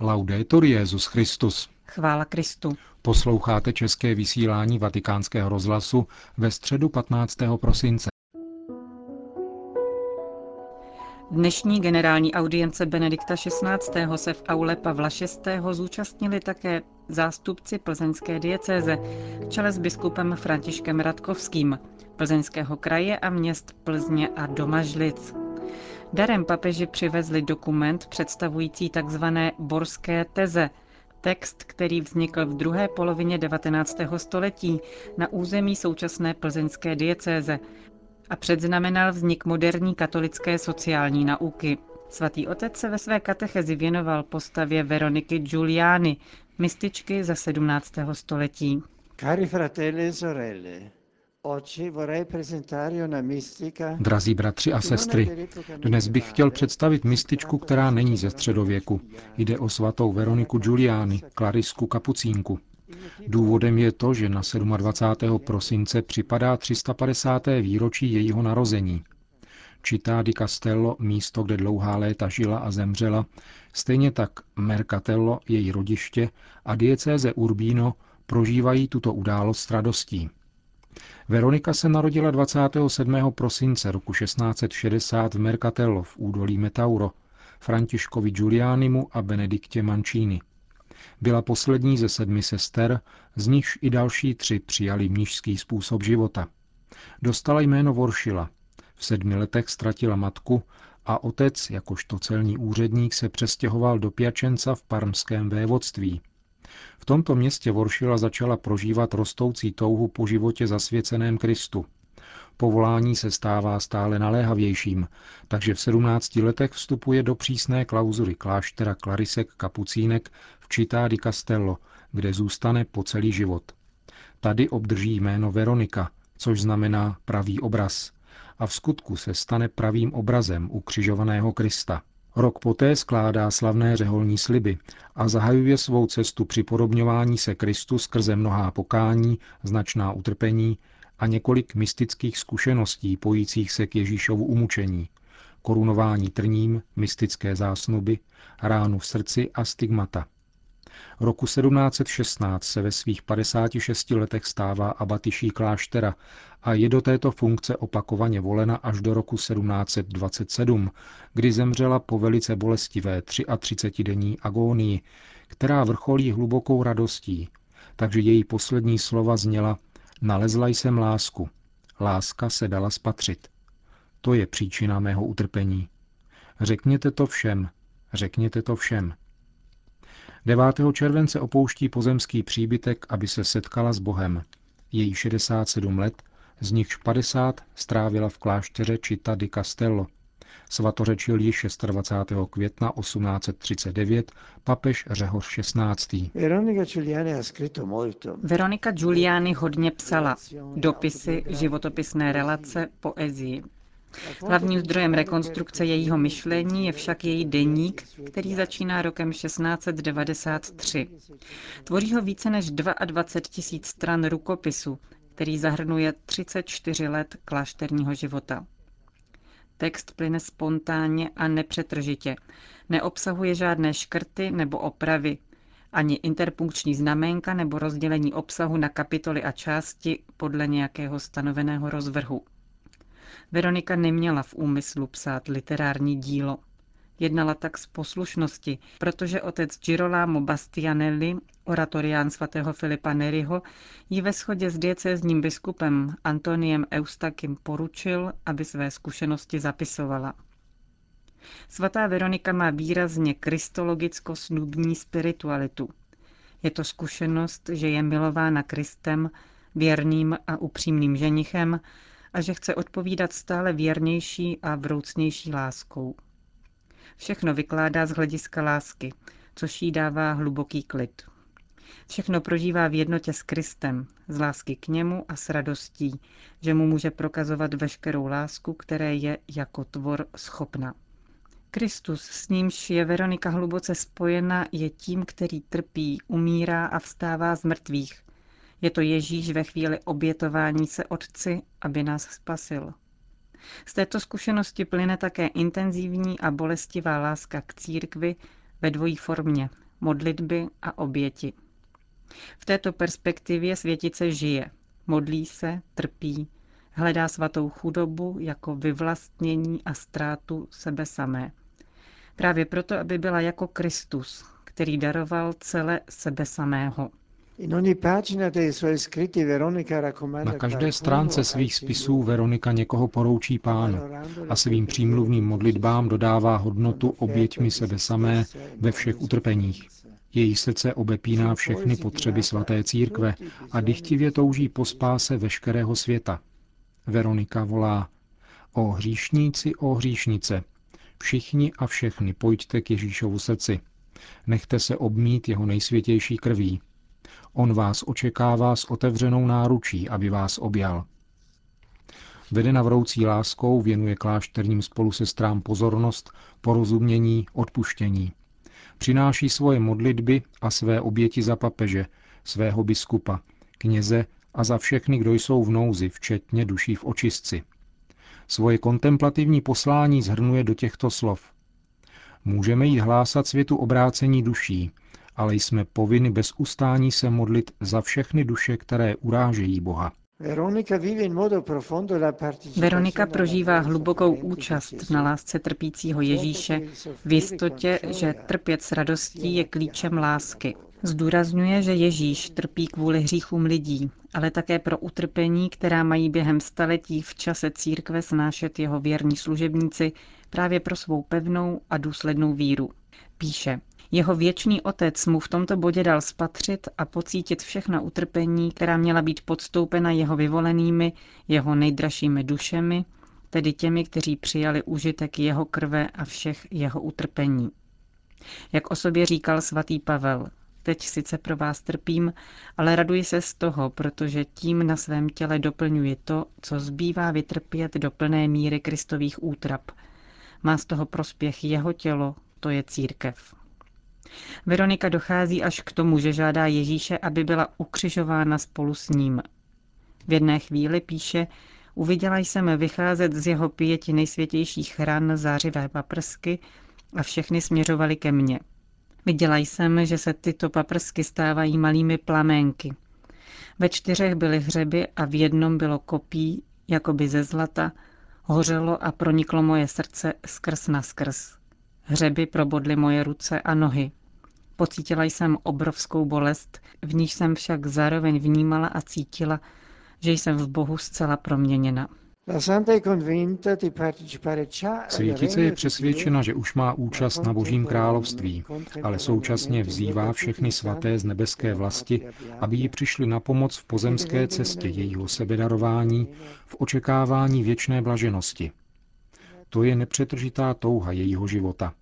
Laudetur Jezus Christus. Chvála Kristu. Posloucháte české vysílání Vatikánského rozhlasu ve středu 15. prosince. Dnešní generální audience Benedikta XVI. se v aule Pavla VI. zúčastnili také zástupci plzeňské diecéze v čele s biskupem Františkem Radkovským, plzeňského kraje a měst Plzně a Domažlic. Darem papeži přivezli dokument představující tzv. borské teze, text, který vznikl v druhé polovině 19. století na území současné plzeňské diecéze a předznamenal vznik moderní katolické sociální nauky. Svatý otec se ve své katechezi věnoval postavě Veroniky Giuliani, mističky za 17. století. Cari fratelli e sorelle, Drazí bratři a sestry, dnes bych chtěl představit mističku, která není ze středověku. Jde o svatou Veroniku Giuliani, klarisku kapucínku. Důvodem je to, že na 27. prosince připadá 350. výročí jejího narození. Čitá di Castello, místo, kde dlouhá léta žila a zemřela, stejně tak Mercatello, její rodiště, a diecéze Urbino prožívají tuto událost s radostí. Veronika se narodila 27. prosince roku 1660 v Mercatello v údolí Metauro, Františkovi Giulianimu a Benediktě Mancini. Byla poslední ze sedmi sester, z nichž i další tři přijali mnižský způsob života. Dostala jméno Voršila. V sedmi letech ztratila matku a otec, jakožto celní úředník, se přestěhoval do Piačenca v parmském vévodství. V tomto městě Voršila začala prožívat rostoucí touhu po životě zasvěceném Kristu. Povolání se stává stále naléhavějším, takže v 17 letech vstupuje do přísné klauzury kláštera Klarisek Kapucínek v Città di Castello, kde zůstane po celý život. Tady obdrží jméno Veronika, což znamená pravý obraz, a v skutku se stane pravým obrazem ukřižovaného Krista. Rok poté skládá slavné řeholní sliby a zahajuje svou cestu připodobňování se Kristu skrze mnohá pokání, značná utrpení a několik mystických zkušeností pojících se k Ježíšovu umučení, korunování trním, mystické zásnuby, ránu v srdci a stigmata. Roku 1716 se ve svých 56 letech stává abatyší kláštera a je do této funkce opakovaně volena až do roku 1727, kdy zemřela po velice bolestivé 33-denní agónii, která vrcholí hlubokou radostí, takže její poslední slova zněla Nalezla jsem lásku. Láska se dala spatřit. To je příčina mého utrpení. Řekněte to všem. Řekněte to všem. 9. července opouští pozemský příbytek, aby se setkala s Bohem. Její 67 let, z nichž 50 strávila v klášteře Città di Castello. Svatořečil již 26. května 1839 papež Řehoř XVI. Veronika Giuliani hodně psala. Dopisy, životopisné relace, poezii. Hlavním zdrojem rekonstrukce jejího myšlení je však její deník, který začíná rokem 1693. Tvoří ho více než 22 tisíc stran rukopisu, který zahrnuje 34 let klášterního života. Text plyne spontánně a nepřetržitě. Neobsahuje žádné škrty nebo opravy, ani interpunkční znamenka nebo rozdělení obsahu na kapitoly a části podle nějakého stanoveného rozvrhu. Veronika neměla v úmyslu psát literární dílo. Jednala tak z poslušnosti, protože otec Girolamo Bastianelli, oratorián svatého Filipa Neriho, ji ve shodě s diecézním biskupem Antoniem Eustakim poručil, aby své zkušenosti zapisovala. Svatá Veronika má výrazně kristologicko-snubní spiritualitu. Je to zkušenost, že je milována Kristem, věrným a upřímným ženichem a že chce odpovídat stále věrnější a vroucnější láskou. Všechno vykládá z hlediska lásky, což jí dává hluboký klid. Všechno prožívá v jednotě s Kristem, z lásky k němu a s radostí, že mu může prokazovat veškerou lásku, které je jako tvor schopna. Kristus, s nímž je Veronika hluboce spojena, je tím, který trpí, umírá a vstává z mrtvých. Je to Ježíš ve chvíli obětování se Otci, aby nás spasil. Z této zkušenosti plyne také intenzivní a bolestivá láska k církvi ve dvojí formě, modlitby a oběti. V této perspektivě světice žije, modlí se, trpí, hledá svatou chudobu jako vyvlastnění a ztrátu sebe samé. Právě proto, aby byla jako Kristus, který daroval celé sebe samého. Na každé stránce svých spisů Veronika někoho poroučí pánu a svým přímluvným modlitbám dodává hodnotu oběťmi sebe samé ve všech utrpeních. Její srdce obepíná všechny potřeby svaté církve a dychtivě touží po spáse veškerého světa. Veronika volá O hříšníci, o hříšnice, všichni a všechny pojďte k Ježíšovu srdci. Nechte se obmít jeho nejsvětější krví. On vás očekává s otevřenou náručí, aby vás objal. Vedena vroucí láskou věnuje klášterním spolusestrám pozornost, porozumění, odpuštění. Přináší svoje modlitby a své oběti za papeže, svého biskupa, kněze a za všechny, kdo jsou v nouzi, včetně duší v očistci. Svoje kontemplativní poslání zhrnuje do těchto slov. Můžeme jít hlásat světu obrácení duší, ale jsme povinni bez ustání se modlit za všechny duše, které urážejí Boha. Veronika prožívá hlubokou účast na lásce trpícího Ježíše v jistotě, že trpět s radostí je klíčem lásky. Zdůrazňuje, že Ježíš trpí kvůli hříchům lidí, ale také pro utrpení, která mají během staletí v čase církve snášet jeho věrní služebníci právě pro svou pevnou a důslednou víru. Píše, jeho věčný otec mu v tomto bodě dal spatřit a pocítit všechna utrpení, která měla být podstoupena jeho vyvolenými, jeho nejdražšími dušemi, tedy těmi, kteří přijali užitek jeho krve a všech jeho utrpení. Jak o sobě říkal svatý Pavel, teď sice pro vás trpím, ale raduji se z toho, protože tím na svém těle doplňuji to, co zbývá vytrpět do plné míry kristových útrap. Má z toho prospěch jeho tělo, to je církev. Veronika dochází až k tomu, že žádá Ježíše, aby byla ukřižována spolu s ním. V jedné chvíli píše, uviděla jsem vycházet z jeho pěti nejsvětějších ran zářivé paprsky a všechny směřovaly ke mně. Viděla jsem, že se tyto paprsky stávají malými plaménky. Ve čtyřech byly hřeby a v jednom bylo kopí, jakoby ze zlata, hořelo a proniklo moje srdce skrz na skrz. Hřeby probodly moje ruce a nohy. Pocítila jsem obrovskou bolest, v níž jsem však zároveň vnímala a cítila, že jsem v Bohu zcela proměněna. Světice je přesvědčena, že už má účast na Božím království, ale současně vzývá všechny svaté z nebeské vlasti, aby ji přišli na pomoc v pozemské cestě jejího sebedarování v očekávání věčné blaženosti. To je nepřetržitá touha jejího života.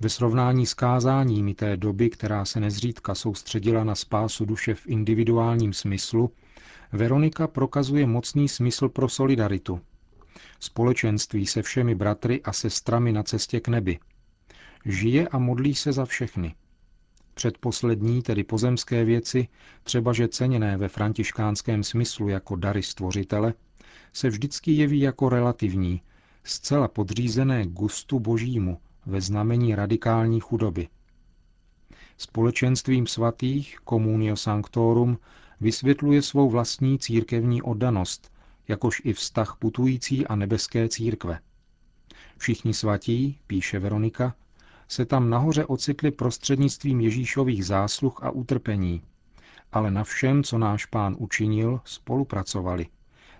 Ve srovnání s kázáními té doby, která se nezřídka soustředila na spásu duše v individuálním smyslu, Veronika prokazuje mocný smysl pro solidaritu. Společenství se všemi bratry a sestrami na cestě k nebi. Žije a modlí se za všechny. Předposlední, tedy pozemské věci, třeba že ceněné ve františkánském smyslu jako dary stvořitele, se vždycky jeví jako relativní, zcela podřízené gustu božímu ve znamení radikální chudoby. Společenstvím svatých Communio Sanctorum vysvětluje svou vlastní církevní oddanost, jakož i vztah putující a nebeské církve. Všichni svatí, píše Veronika, se tam nahoře ocitli prostřednictvím Ježíšových zásluh a utrpení, ale na všem, co náš pán učinil, spolupracovali,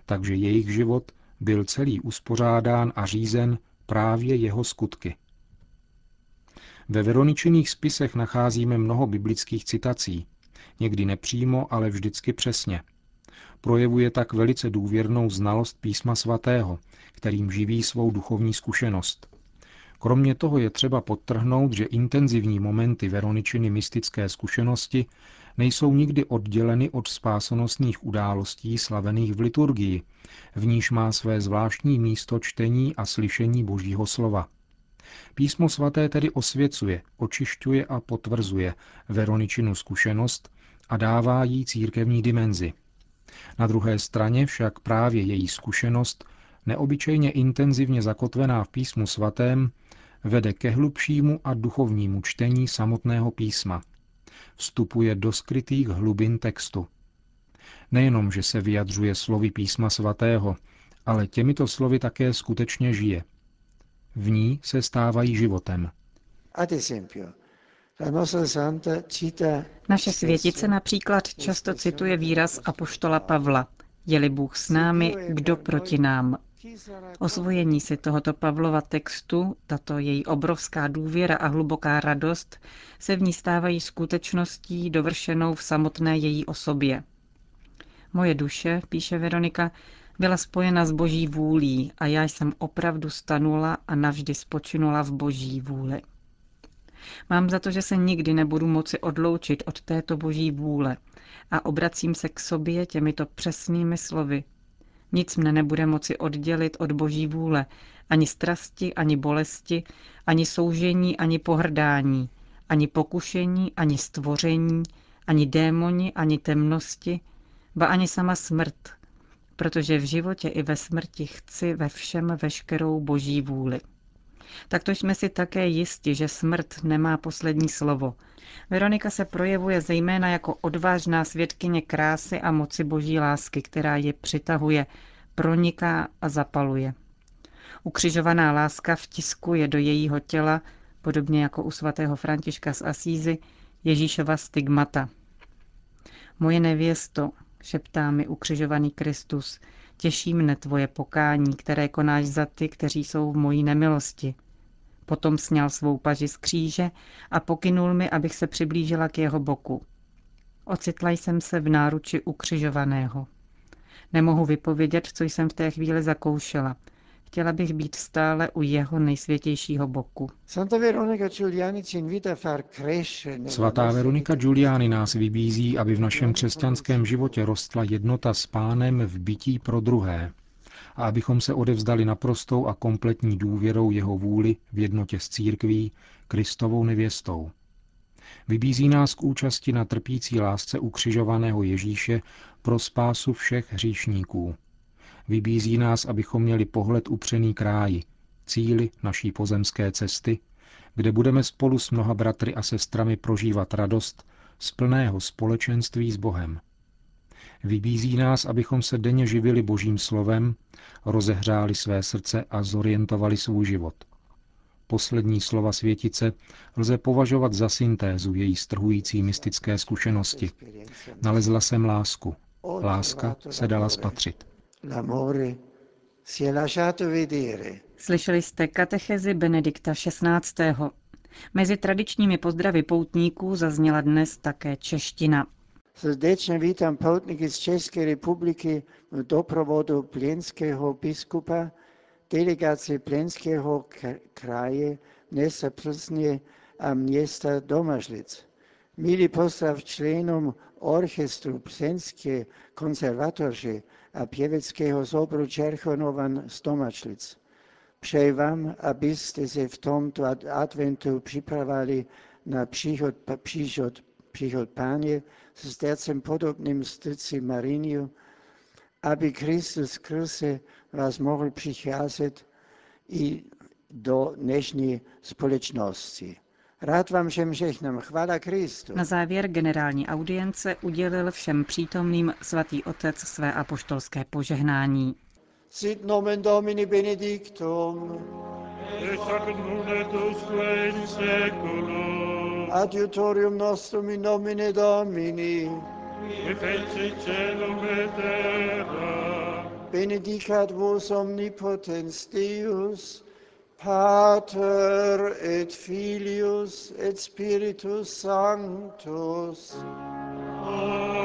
takže jejich život byl celý uspořádán a řízen právě jeho skutky. Ve Veroničiných spisech nacházíme mnoho biblických citací, někdy nepřímo, ale vždycky přesně. Projevuje tak velice důvěrnou znalost písma svatého, kterým živí svou duchovní zkušenost. Kromě toho je třeba podtrhnout, že intenzivní momenty Veroničiny mystické zkušenosti nejsou nikdy odděleny od spásonosných událostí slavených v liturgii, v níž má své zvláštní místo čtení a slyšení Božího slova. Písmo svaté tedy osvěcuje, očišťuje a potvrzuje Veroničinu zkušenost a dává jí církevní dimenzi. Na druhé straně však právě její zkušenost, neobyčejně intenzivně zakotvená v písmu svatém, vede ke hlubšímu a duchovnímu čtení samotného písma. Vstupuje do skrytých hlubin textu. Nejenom, že se vyjadřuje slovy písma svatého, ale těmito slovy také skutečně žije. V ní se stávají životem. Naše světice například často cituje výraz apoštola Pavla. Je-li Bůh s námi, kdo proti nám? Osvojení si tohoto Pavlova textu, tato její obrovská důvěra a hluboká radost se v ní stávají skutečností dovršenou v samotné její osobě. Moje duše, píše Veronika, byla spojena s boží vůlí a já jsem opravdu stanula a navždy spočinula v boží vůli. Mám za to, že se nikdy nebudu moci odloučit od této boží vůle a obracím se k sobě těmito přesnými slovy. Nic mne nebude moci oddělit od boží vůle, ani strasti, ani bolesti, ani soužení, ani pohrdání, ani pokušení, ani stvoření, ani démoni, ani temnosti, ba ani sama smrt, protože v životě i ve smrti chci ve všem veškerou boží vůli. Takto jsme si také jisti, že smrt nemá poslední slovo. Veronika se projevuje zejména jako odvážná svědkyně krásy a moci boží lásky, která je přitahuje, proniká a zapaluje. Ukřižovaná láska vtiskuje do jejího těla, podobně jako u svatého Františka z Asízy, Ježíšova stigmata. Moje nevěsto, šeptá mi ukřižovaný Kristus, těší mne tvoje pokání, které konáš za ty, kteří jsou v mojí nemilosti. Potom sněl svou paži z kříže a pokynul mi, abych se přiblížila k jeho boku. Ocitla jsem se v náruči ukřižovaného. Nemohu vypovědět, co jsem v té chvíli zakoušela. Chtěla bych být stále u jeho nejsvětějšího boku. Svatá Veronika Giuliani nás vybízí, aby v našem křesťanském životě rostla jednota s pánem v bytí pro druhé a abychom se odevzdali naprostou a kompletní důvěrou jeho vůli v jednotě s církví, Kristovou nevěstou. Vybízí nás k účasti na trpící lásce ukřižovaného Ježíše pro spásu všech hříšníků. Vybízí nás, abychom měli pohled upřený kráji, cíly naší pozemské cesty, kde budeme spolu s mnoha bratry a sestrami prožívat radost z plného společenství s Bohem. Vybízí nás, abychom se denně živili Božím slovem, rozehřáli své srdce a zorientovali svůj život. Poslední slova světice lze považovat za syntézu její strhující mystické zkušenosti. Nalezla jsem lásku. Láska se dala spatřit. Slyšeli jste katechezi Benedikta XVI. Mezi tradičními pozdravy poutníků zazněla dnes také čeština. Srdečně vítám poutníky z České republiky v doprovodu plénského biskupa, delegace plénského kraje, města Plzně a města Domažlic. Milý pozdrav členům orchestru Plenské konzervatoře a pěveckého zobru Čerchonovan z Domažlic. Přeji vám, abyste se v tomto adventu připravali na příchod, příchod příchod Páně s srdcem podobným srdci Mariniu, aby Kristus skrze vás mohl přicházet i do dnešní společnosti. Rád vám všem žehnám. Chvála Kristu. Na závěr generální audience udělil všem přítomným svatý otec své apoštolské požehnání. Sit nomen Domini benedictum. Et in seculum. Adiutorium nostrum in nomine Domini. Qui feci celum et terra. Benedicat vos omnipotens Deus, Pater et Filius et Spiritus Sanctus. Amen.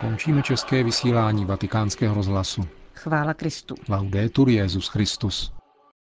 Končíme české vysílání vatikánského rozhlasu. Chvála Kristu. Laudetur Jezus Christus.